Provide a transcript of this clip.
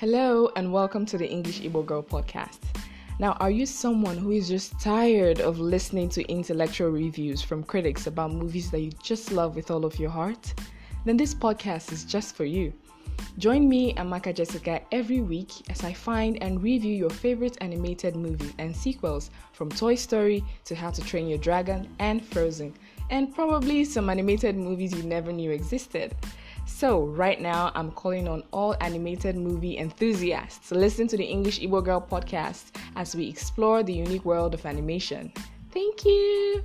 Hello, and welcome to the English Igbo Girl podcast. Now, are you someone who is just tired of listening to intellectual reviews from critics about movies that you just love with all of your heart? Then this podcast is just for you. Join me, Amaka Jessica, every week as I find and review your favorite animated movies and sequels from Toy Story to How to Train Your Dragon and Frozen, and probably some animated movies you never knew existed. So, right now, I'm calling on all animated movie enthusiasts to listen to the English Igbo Girl podcast as we explore the unique world of animation. Thank you!